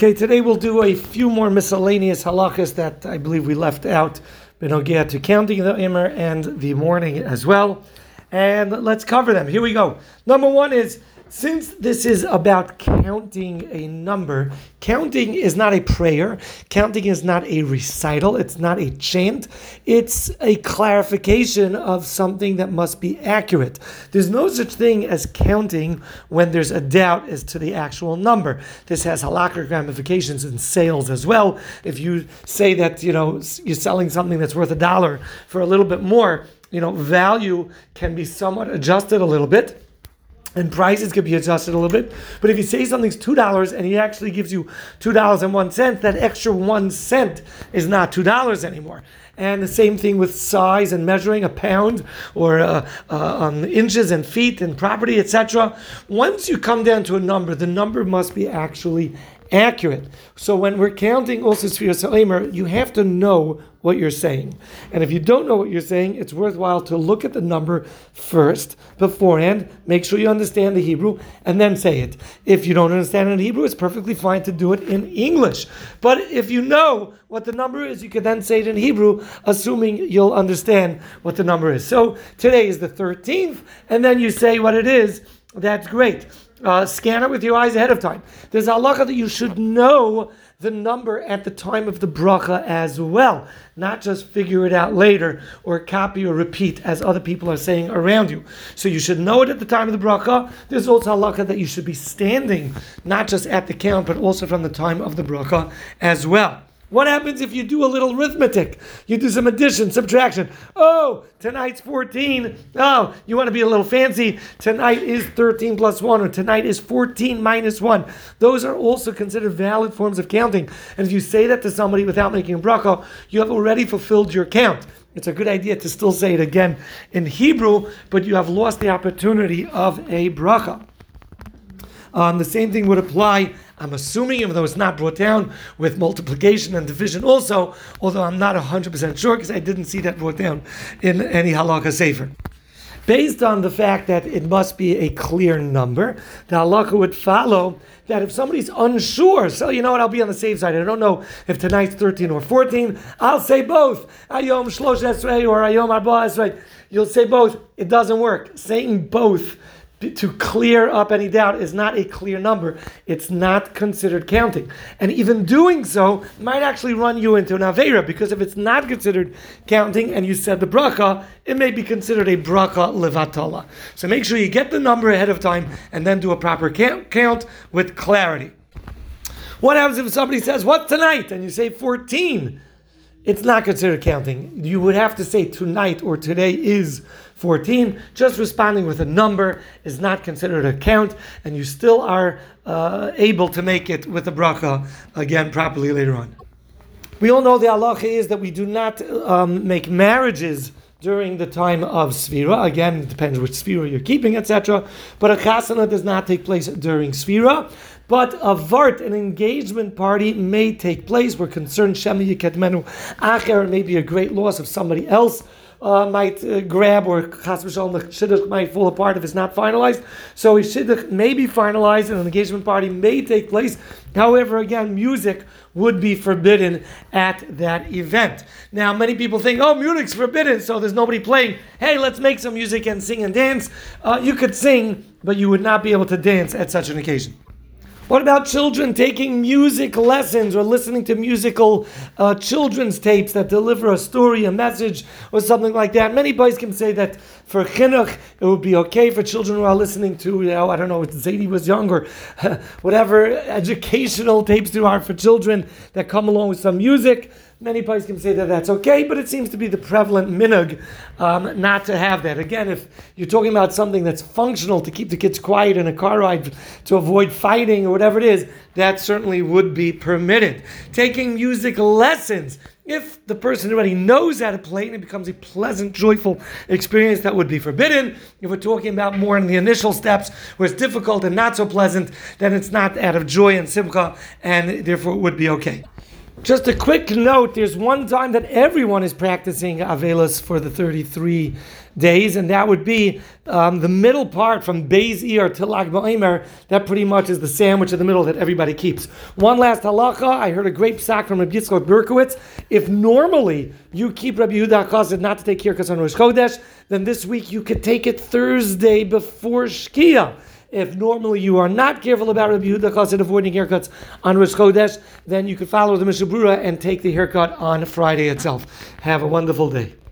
Okay, today we'll do a few more miscellaneous halachas that I believe we left out. Benogea to counting the Omer and the morning as well. And let's cover them. Here we go. Number one is since this is about counting a number, counting is not a prayer, counting is not a recital, it's not a chant, it's a clarification of something that must be accurate. There's no such thing as counting when there's a doubt as to the actual number. This has halakhic ramifications in sales as well. If you say that, you know, you're selling something that's worth a dollar for a little bit more, you know, value can be somewhat adjusted a little bit and prices could be adjusted a little bit. But if you say something's two dollars and he actually gives you two dollars and one cent, that extra one cent is not two dollars anymore. And the same thing with size and measuring a pound or uh, uh, um, inches and feet and property, etc. Once you come down to a number, the number must be actually accurate. So when we're counting also Sfiras Haomer, you have to know what you're saying. And if you don't know what you're saying, it's worthwhile to look at the number first, beforehand, make sure you understand the Hebrew, and then say it. If you don't understand in Hebrew, it's perfectly fine to do it in English. But if you know what the number is, you can then say it in Hebrew, assuming you'll understand what the number is. So today is the 13th, and then you say what it is. That's great. Uh, scan it with your eyes ahead of time. There's a halacha that you should know the number at the time of the bracha as well, not just figure it out later or copy or repeat as other people are saying around you. So you should know it at the time of the bracha. There's also halacha that you should be standing, not just at the count, but also from the time of the bracha as well. What happens if you do a little arithmetic? You do some addition, subtraction. Oh, tonight's 14. Oh, you want to be a little fancy. Tonight is 13 plus 1, or tonight is 14 minus 1. Those are also considered valid forms of counting. And if you say that to somebody without making a bracha, you have already fulfilled your count. It's a good idea to still say it again in Hebrew, but you have lost the opportunity of a bracha. Um, the same thing would apply I'm assuming, even though it's not brought down with multiplication and division also, although I'm not 100% sure because I didn't see that brought down in any halakha sefer. Based on the fact that it must be a clear number, the halakha would follow that if somebody's unsure, so you know what, I'll be on the safe side. I don't know if tonight's 13 or 14. I'll say both. Ayom Shlosh Esrei or Ayom Arba Esrei. You'll say both. It doesn't work. Saying both to clear up any doubt is not a clear number. It's not considered counting. And even doing so might actually run you into an Avera, because if it's not considered counting and you said the bracha, it may be considered a bracha levatala. So make sure you get the number ahead of time and then do a proper count, count with clarity. What happens if somebody says, What tonight? And you say 14? It's not considered counting. You would have to say tonight or today is 14. Just responding with a number is not considered a count, and you still are uh, able to make it with the bracha again properly later on. We all know the halacha is that we do not um, make marriages during the time of Sfira. Again, it depends which Sfira you're keeping, etc. But a chasana does not take place during Sfira. But a vart, an engagement party, may take place. We're concerned Shema Yakdimenu Acher may be a great loss of somebody else uh, might uh, grab or chas the shidduch might fall apart if it's not finalized. So a shidduch may be finalized and an engagement party may take place. However, again, music would be forbidden at that event. Now, many people think, oh, music's forbidden, so there's nobody playing. Hey, let's make some music and sing and dance. Uh, you could sing, but you would not be able to dance at such an occasion. What about children taking music lessons or listening to musical uh, children's tapes that deliver a story, a message, or something like that? Many boys can say that for chinuch, it would be okay for children who are listening to, you know, I don't know, Zadie was younger, whatever educational tapes there are for children that come along with some music. Many places can say that that's okay, but it seems to be the prevalent minhag um, not to have that. Again, if you're talking about something that's functional to keep the kids quiet in a car ride to avoid fighting or whatever it is, that certainly would be permitted. Taking music lessons. If the person already knows how to play and it becomes a pleasant, joyful experience, that would be forbidden. If we're talking about more in the initial steps where it's difficult and not so pleasant, then it's not out of joy and simcha, and therefore it would be okay. Just a quick note there's one time that everyone is practicing Avelis for the 33 days, and that would be um, the middle part from Beis Iyar to Lag Ba'omer. That pretty much is the sandwich in the middle that everybody keeps. One last halacha I heard a great sack from Rabbi Yitzchak Berkowitz. If normally you keep Rabbi Yehuda Chassid not to take Kirkas on Rosh Chodesh, then this week you could take it Thursday before Shkia. If normally you are not careful about Rabbi Yehuda Chassid avoiding haircuts on Rosh Chodesh, then you could follow the Mishnah Berurah and take the haircut on Friday itself. Have a wonderful day.